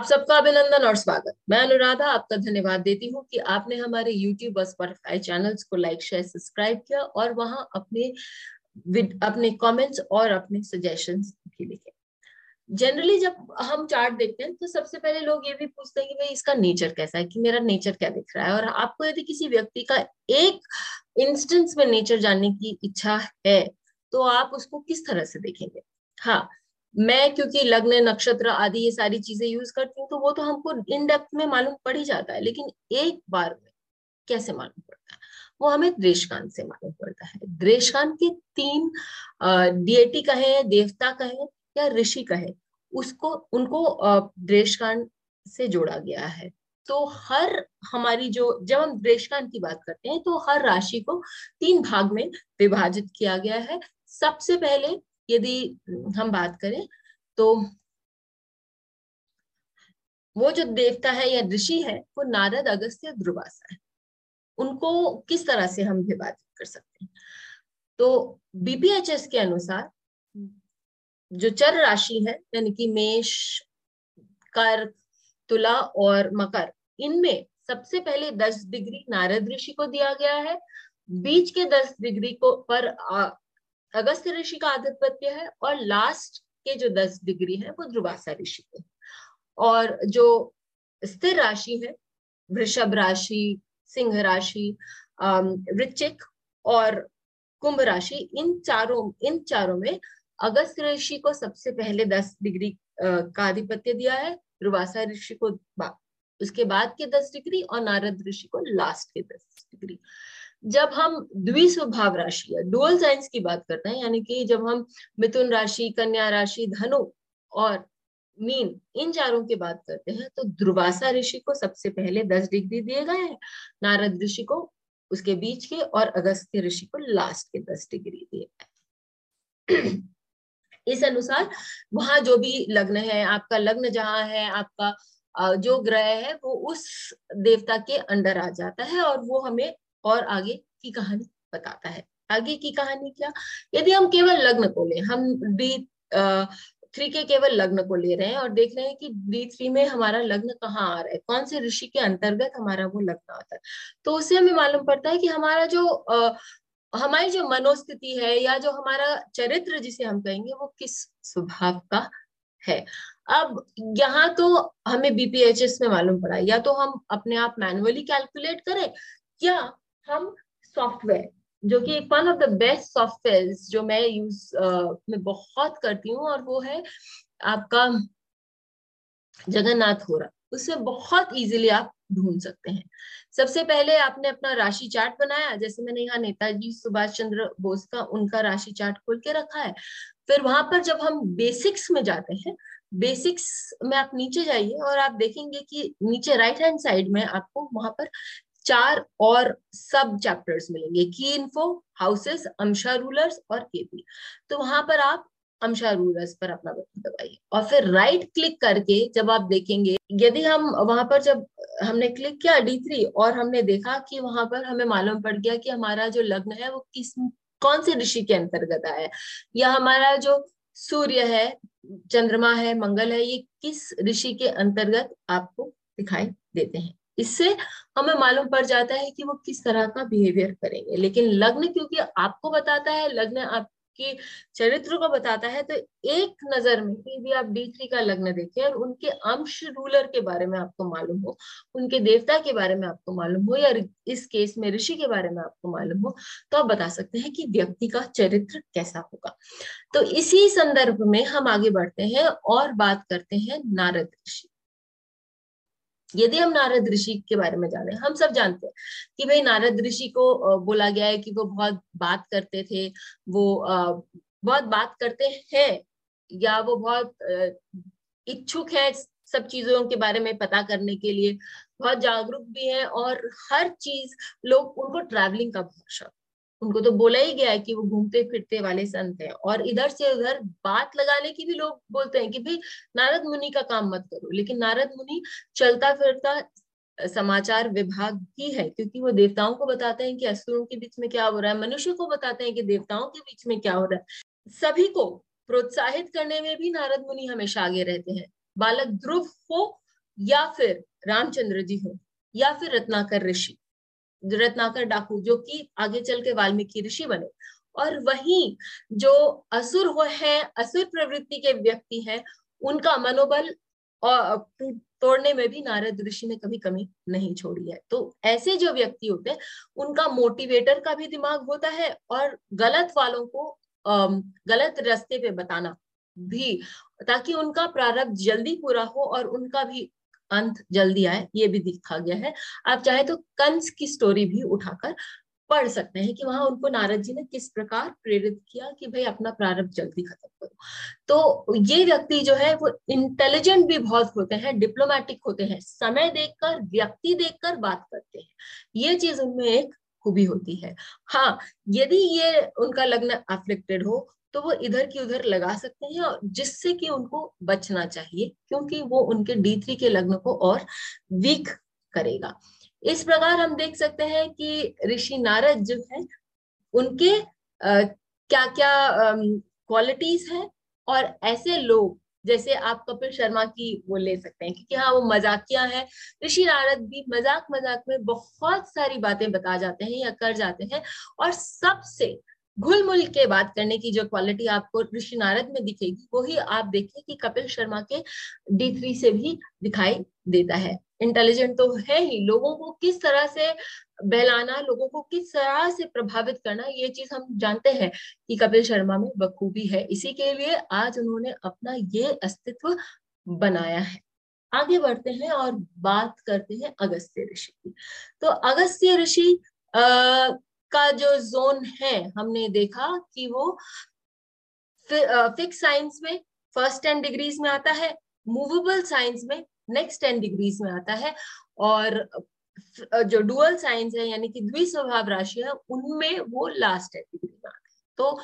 आप सबका अभिनंदन और स्वागत। मैं अनुराधा, आपका धन्यवाद देती हूँ कि आपने हमारे YouTube और Spotify चैनल्स को लाइक शेयर सब्सक्राइब किया और वहाँ अपने अपने कमेंट्स और अपने सजेशंस भी लिखे। जनरली जब हम चार्ट देखते हैं तो सबसे पहले लोग ये भी पूछते हैं कि भाई इसका नेचर कैसा है, कि मेरा नेचर क्या दिख रहा है? और आपको यदि किसी व्यक्ति का एक इंस्टेंस में नेचर जानने की इच्छा है तो आप उसको किस तरह से देखेंगे? हाँ मैं क्योंकि लग्न, नक्षत्र आदि ये सारी चीज़ें यूज़ करती हूँ तो वो तो हमको इन डेप्थ में मालूम पड़ ही जाता है, लेकिन एक बार में कैसे मालूम पड़ता है? वो हमें द्रेशकान से मालूम पड़ता है। द्रेशकान के तीन डिएटी कहे, देवता कहे या ऋषि कहे, उसको, उनको द्रेशकांड से जोड़ा गया है। तो हर हमारी जो, जब हम द्रेशकांड की बात करते हैं तो हर राशि को तीन भाग में विभाजित किया गया है। सबसे पहले यदि हम बात करें तो वो जो देवता है या ऋषि है, वो नारद, अगस्त्य ध्रुवासा है। उनको किस तरह से हम विभाजित कर सकते हैं? तो बीपीएचएस के अनुसार, जो चर राशि है, यानी कि मेष कर तुला और मकर, इनमें सबसे पहले दस डिग्री नारद ऋषि को दिया गया है। बीच के दस डिग्री को पर अगस्त ऋषि का आधिपत्य है और लास्ट के जो दस डिग्री है, वो ध्रुवासा ऋषि के और जो स्थिर राशि है, वृषभ राशि, सिंह राशि वृश्चिक और कुंभ राशि, इन चारों इन चारों में अगस्त ऋषि को सबसे पहले दस डिग्री का आधिपत्य दिया है, ध्रुवासा ऋषि को उसके बाद के दस डिग्री और नारद ऋषि को लास्ट के दस डिग्री जब हम द्विस्वभाव राशि या डुअल साइंस की बात करते हैं, यानी कि जब हम मिथुन राशि, कन्या राशि, धनु और मीन, इन चारों की बात करते हैं तो ध्रुवासा ऋषि को सबसे पहले दस डिग्री दिए गए हैं, नारद ऋषि को उसके बीच के और अगस्त्य ऋषि को लास्ट के दस डिग्री दिए गए इस अनुसार वहाँ जो भी लग्न है, आपका लग्न जहाँ है, आपका जो ग्रह है, वो उस देवता के अंडर आ जाता है और वो हमें और आगे की कहानी बताता है। आगे की कहानी क्या? यदि हम केवल लग्न को ले हम डी थ्री के केवल लग्न को ले रहे हैं और देख रहे हैं कि डी थ्री में हमारा लग्न कहाँ आ रहा है? कौन से ऋषि के अंतर्गत हमारा वो लग्न आता है? तो उससे हमें मालूम पड़ता है कि हमारा जो आ, हमारी जो मनोस्थिति है या जो हमारा चरित्र जिसे हम कहेंगे वो किस स्वभाव का है? अब यहाँ तो हमें बीपीएचएस में मालूम पड़ा। या तो हम अपने आप मैनुअली कैलकुलेट करें या हम सॉफ्टवेयर जो कि एक one of the best software जो मैं यूज़ uh, में बहुत करती हूँ और वो है आपका जगन्नाथ हो रहा। उससे बहुत इजीली आप ढूंढ सकते हैं। सबसे पहले आपने अपना राशि चार्ट बनाया। जैसे मैंने यहाँ नेताजी सुभाष चंद्र बोस का उनका राशि चार्ट खोल के रखा है। फिर वहाँ पर जब हम बेसिक्स में जाते हैं बेसिक्स में आप नीचे जाइए और आप देखेंगे कि नीचे राइट हैंड साइड में आपको वहाँ पर चार और सब चैप्टर्स मिलेंगे की इन्फो हाउसेस अमशा रूलर्स और केपी तो वहाँ पर आप अमशा रूलर्स पर अपना बटन दबाइए और फिर राइट क्लिक करके जब आप देखेंगे, यदि हम वहाँ पर जब हमने क्लिक किया डी थ्री और हमने देखा कि वहाँ पर हमें मालूम पड़ गया कि हमारा जो लग्न है वो किस, कौन से ऋषि के अंतर्गत आया या हमारा जो सूर्य है, चंद्रमा है, मंगल है, ये किस ऋषि के अंतर्गत आपको दिखाई देते हैं। इससे हमें मालूम पड़ जाता है कि वो किस तरह का बिहेवियर करेंगे। लेकिन लग्न क्योंकि आपको बताता है, लग्न आपके चरित्र को बताता है तो एक नज़र में यदि आप डी का लग्न देखें और उनके अंश रूलर के बारे में आपको मालूम हो, उनके देवता के बारे में आपको मालूम हो या इस केस में ऋषि के बारे में आपको मालूम हो तो आप बता सकते हैं कि व्यक्ति का चरित्र कैसा होगा। तो इसी संदर्भ में हम आगे बढ़ते हैं और बात करते हैं नारद ऋषि। यदि हम नारद ऋषि के बारे में जाने, हम सब जानते हैं कि भाई नारद ऋषि को बोला गया है कि वो बहुत बात करते थे, वो बहुत बात करते हैं या वो बहुत इच्छुक है सब चीज़ों के बारे में पता करने के लिए, बहुत जागरूक भी है और हर चीज़, लोग, उनको ट्रैवलिंग का बहुत शौक उनको तो बोला ही गया है कि वो घूमते फिरते वाले संत हैं। और इधर से उधर बात लगाने की भी लोग बोलते हैं कि भाई, नारद मुनि का काम मत करो। लेकिन नारद मुनि चलता फिरता समाचार विभाग ही है, क्योंकि वो देवताओं को बताते हैं कि असुरों के बीच में क्या हो रहा है, मनुष्य को बताते हैं कि देवताओं के बीच में क्या हो रहा है। सभी को प्रोत्साहित करने में भी नारद मुनि हमेशा आगे रहते हैं। बालक ध्रुव हो या फिर रामचंद्र जी हो या फिर रत्नाकर ऋषि। रत्नाकर डाकू, जो कि आगे चल के वाल्मीकि ऋषि बने। और वही जो असुर हो है, असुर प्रवृत्ति के व्यक्ति हैं, उनका मनोबल तोड़ने में भी नारद ऋषि ने कभी कमी नहीं छोड़ी है। तो ऐसे जो व्यक्ति होते हैं, उनका मोटिवेटर का भी दिमाग होता है और गलत वालों को गलत रास्ते पे बताना भी, ताकि उनका प्रारब्ध जल्दी पूरा हो और उनका भी अंत जल्दी आए, ये भी दिखा गया है। आप चाहे तो कंस की स्टोरी भी उठाकर पढ़ सकते हैं कि वहाँ उनको नारद जी ने किस प्रकार प्रेरित किया कि भाई अपना प्रारंभ जल्दी खत्म करो। तो ये व्यक्ति जो है, वो इंटेलिजेंट भी बहुत होते हैं डिप्लोमेटिक होते हैं, समय देखकर, व्यक्ति देखकर बात करते हैं। ये चीज़ उनमें एक खूबी होती है। हाँ यदि ये उनका लग्न अफ्लिक्टेड हो तो वो इधर की उधर लगा सकते हैं और जिससे कि उनको बचना चाहिए क्योंकि वो उनके डी थ्री के लग्न को और वीक करेगा। इस प्रकार हम देख सकते हैं कि ऋषि नारद जो है उनके आ, क्या क्या क्वालिटीज हैं और ऐसे लोग जैसे आप कपिल शर्मा की वो ले सकते हैं क्योंकि हाँ वो मजाकिया है। ऋषि नारद भी मज़ाक मज़ाक में बहुत सारी बातें बता जाते हैं या कर जाते हैं और सबसे घुल मुल के बात करने की जो क्वालिटी आपको ऋषि नारद में दिखेगी, वही आप देखिए कि कपिल शर्मा के डी थ्री से भी दिखाई देता है। इंटेलिजेंट तो है ही, लोगों को किस तरह से बहलाना, लोगों को किस तरह से प्रभावित करना, ये चीज़ हम जानते हैं कि कपिल शर्मा में बखूबी है। इसी के लिए आज उन्होंने अपना ये अस्तित्व बनाया है। आगे बढ़ते हैं और बात करते हैं अगस्त्य ऋषि की। तो अगस्त्य ऋषि का जो जोन है, हमने देखा कि वो फिक्स साइंस में फ़र्स्ट टेन डिग्रीज में आता है मूवेबल साइंस में नेक्स्ट टेन डिग्रीज में आता है और जो डुअल साइंस है, यानी कि द्विस्वभाव राशि है, उनमें वो लास्ट टेन डिग्री में आता है। तो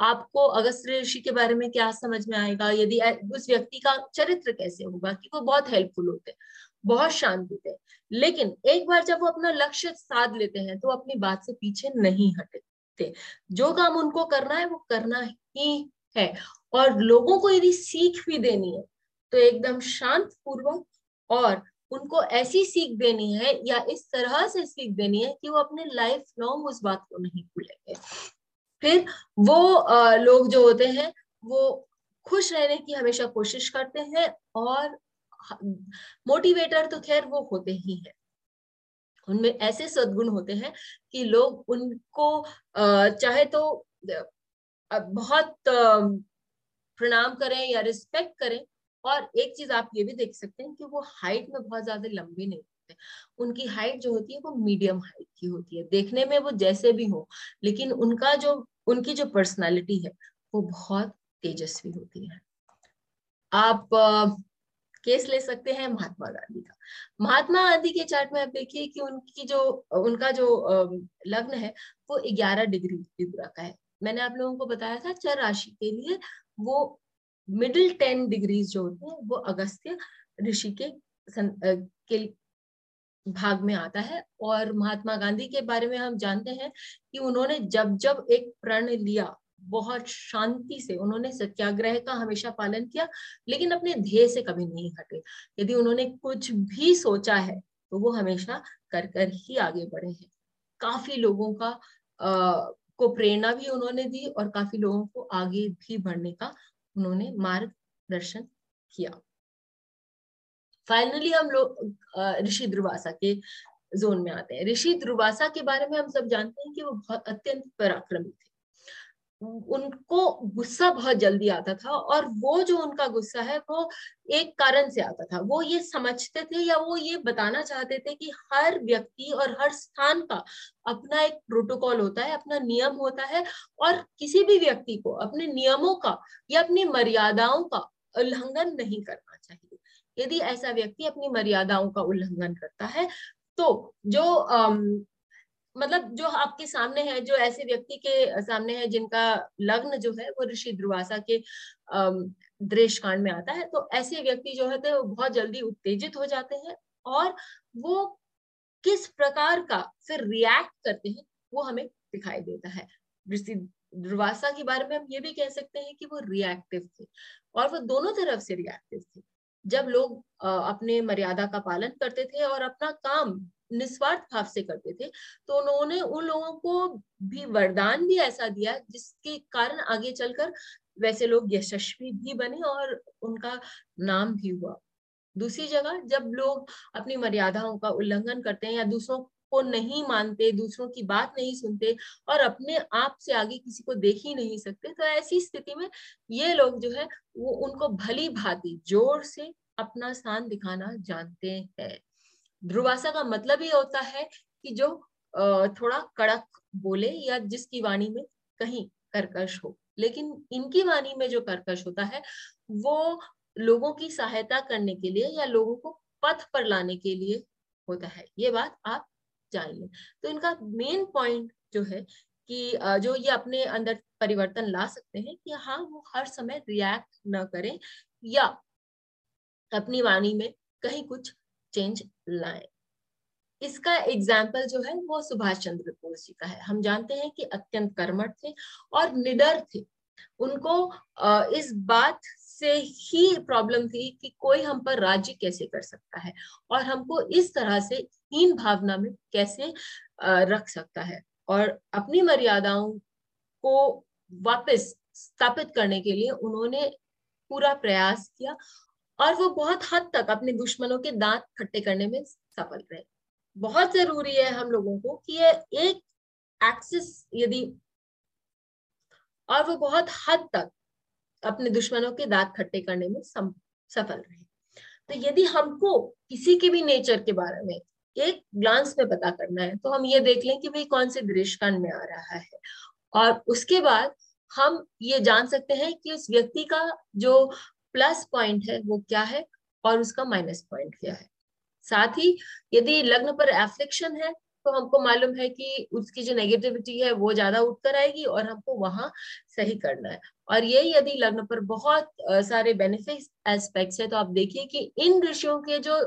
आपको अगस्त ऋषि के बारे में क्या समझ में आएगा? यदि उस व्यक्ति का चरित्र कैसे होगा कि वो बहुत हेल्पफुल होते हैं। बहुत शांत होते हैं लेकिन एक बार जब वो अपना लक्ष्य साध लेते हैं तो अपनी बात से पीछे नहीं हटते। जो काम उनको करना है, वो करना ही है। और लोगों को यदि सीख भी देनी है तो एकदम शांत पूर्वक और उनको ऐसी सीख देनी है या इस तरह से सीख देनी है कि वो अपने लाइफ लॉन्ग उस बात को नहीं भूलेंगे। फिर वो लोग जो होते हैं, वो खुश रहने की हमेशा कोशिश करते हैं और मोटिवेटर तो खैर वो होते ही है। उनमें ऐसे सदगुण होते हैं कि लोग उनको चाहे तो बहुत प्रणाम करें या रिस्पेक्ट करें और एक चीज़ आप ये भी देख सकते हैं कि वो हाइट में बहुत ज़्यादा लंबे नहीं होते। उनकी हाइट जो होती है वो मीडियम हाइट की होती है। देखने में वो जैसे भी हो, लेकिन उनका जो, उनकी जो पर्सनालिटी है वो बहुत तेजस्वी होती है। आप केस ले सकते हैं महात्मा गांधी का। महात्मा गांधी के चार्ट में आप देखिए कि उनकी जो, उनका जो लग्न है, वो ग्यारह डिग्री त्रिपुरा का है। मैंने आप लोगों को बताया था, चर राशि के लिए वो मिडिल टेन डिग्रीज जो होते हैं, वो अगस्त्य ऋषि के के भाग में आता है। और महात्मा गांधी के बारे में हम जानते हैं कि उन्होंने जब जब एक प्रण लिया बहुत शांति से उन्होंने सत्याग्रह का हमेशा पालन किया लेकिन अपने ध्येय से कभी नहीं हटे। यदि उन्होंने कुछ भी सोचा है तो वो हमेशा कर कर ही आगे बढ़े हैं। काफ़ी लोगों का आ, को प्रेरणा भी उन्होंने दी और काफ़ी लोगों को आगे भी बढ़ने का उन्होंने मार्गदर्शन किया। फाइनली हम लोग ऋषि दुर्वासा के जोन में आते हैं। ऋषि दुर्वासा के बारे में हम सब जानते हैं कि वो बहुत अत्यंत पराक्रमी थे। उनको गुस्सा बहुत जल्दी आता था और वो जो उनका गुस्सा है, वो एक कारण से आता था। वो ये समझते थे या वो ये बताना चाहते थे कि हर व्यक्ति और हर स्थान का अपना एक प्रोटोकॉल होता है, अपना नियम होता है और किसी भी व्यक्ति को अपने नियमों का या अपनी मर्यादाओं का उल्लंघन नहीं करना चाहिए। यदि ऐसा व्यक्ति अपनी मर्यादाओं का उल्लंघन करता है तो जो मतलब जो आपके सामने है, जो ऐसे व्यक्ति के सामने है जिनका लग्न जो है वो ऋषि दुर्वासा के दृश्य कांड में आता है तो ऐसे व्यक्ति जो है वो बहुत जल्दी उत्तेजित हो जाते हैं और वो किस प्रकार का फिर रिएक्ट करते हैं वो हमें दिखाई देता है। ऋषि दुर्वासा के बारे में हम ये भी कह सकते हैं कि वो रिएक्टिव थे और वो दोनों तरफ़ से रिएक्टिव थे। जब लोग अपने मर्यादा का पालन करते थे और अपना काम निस्वार्थ भाव से करते थे तो उन्होंने उन लोगों को भी वरदान भी ऐसा दिया जिसके कारण आगे चलकर वैसे लोग यशस्वी भी बने और उनका नाम भी हुआ। दूसरी जगह जब लोग अपनी मर्यादाओं का उल्लंघन करते हैं या दूसरों को नहीं मानते, दूसरों की बात नहीं सुनते और अपने आप से आगे किसी को देख ही नहीं सकते तो ऐसी स्थिति में ये लोग जो है, वो उनको भली भांति ज़ोर से अपना स्थान दिखाना जानते हैं। ध्रुवासा का मतलब ये होता है कि जो थोड़ा कड़क बोले या जिसकी वाणी में कहीं कर्कश हो, लेकिन इनकी वाणी में जो कर्कश होता है, वो लोगों की सहायता करने के लिए या लोगों को पथ पर लाने के लिए होता है। ये बात आप जानिए तो इनका मेन पॉइंट जो है कि जो ये अपने अंदर परिवर्तन ला सकते हैं कि हाँ वो हर समय रिएक्ट न करें या अपनी वाणी में कहीं कुछ चेंज लाए। इसका एग्ज़ाम्पल जो है वो सुभाष चंद्र बोस जी का है। हम जानते हैं कि अत्यंत कर्मठ थे और निडर थे। उनको इस बात से ही प्रॉब्लम थी कि कोई हम पर राज्य कैसे कर सकता है और हमको इस तरह से हीन भावना में कैसे रख सकता है और अपनी मर्यादाओं को वापस स्थापित करने के लिए उन्होंने पूरा प्रयास किया और वो बहुत हद तक अपने दुश्मनों के दांत खट्टे करने में सफल रहे। बहुत ज़रूरी है हम लोगों को कि ये एक एक्सिस यदि और वो बहुत हद तक अपने दुश्मनों के दांत खट्टे करने में सफल रहे। तो यदि हमको किसी के भी नेचर के बारे में एक ग्लांस में पता करना है तो हम ये देख लें कि भाई कौन से दृष्टकांड में आ रहा है। और उसके बाद हम ये जान सकते हैं कि उस व्यक्ति का जो प्लस पॉइंट है, वो क्या है और उसका माइनस पॉइंट क्या है। साथ ही यदि लग्न पर एफ्लिक्शन है तो हमको मालूम है कि उसकी जो नेगेटिविटी है, वो ज़्यादा उठकर आएगी और हमको वहाँ सही करना है। और ये यदि लग्न पर बहुत सारे बेनिफिट एस्पेक्ट्स है तो आप देखिए कि इन ऋषियों के जो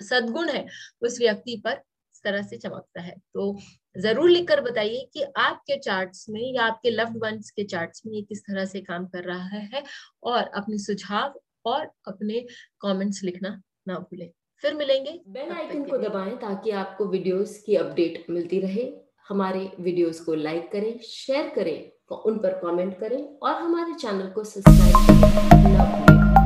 सदगुण है, उस व्यक्ति पर इस तरह से चमकता है। तो ज़रूर लिखकर बताइए कि आपके चार्ट्स में या आपके लव्ड वंस के चार्ट्स में ये किस तरह से काम कर रहा है और अपने सुझाव और अपने कमेंट्स लिखना ना भूलें। फिर मिलेंगे बेल आइकन को दबाएँ ताकि आपको वीडियोस की अपडेट मिलती रहे। हमारे वीडियोस को लाइक करें शेयर करें उन पर कमेंट करें और हमारे चैनल को सब्सक्राइब करें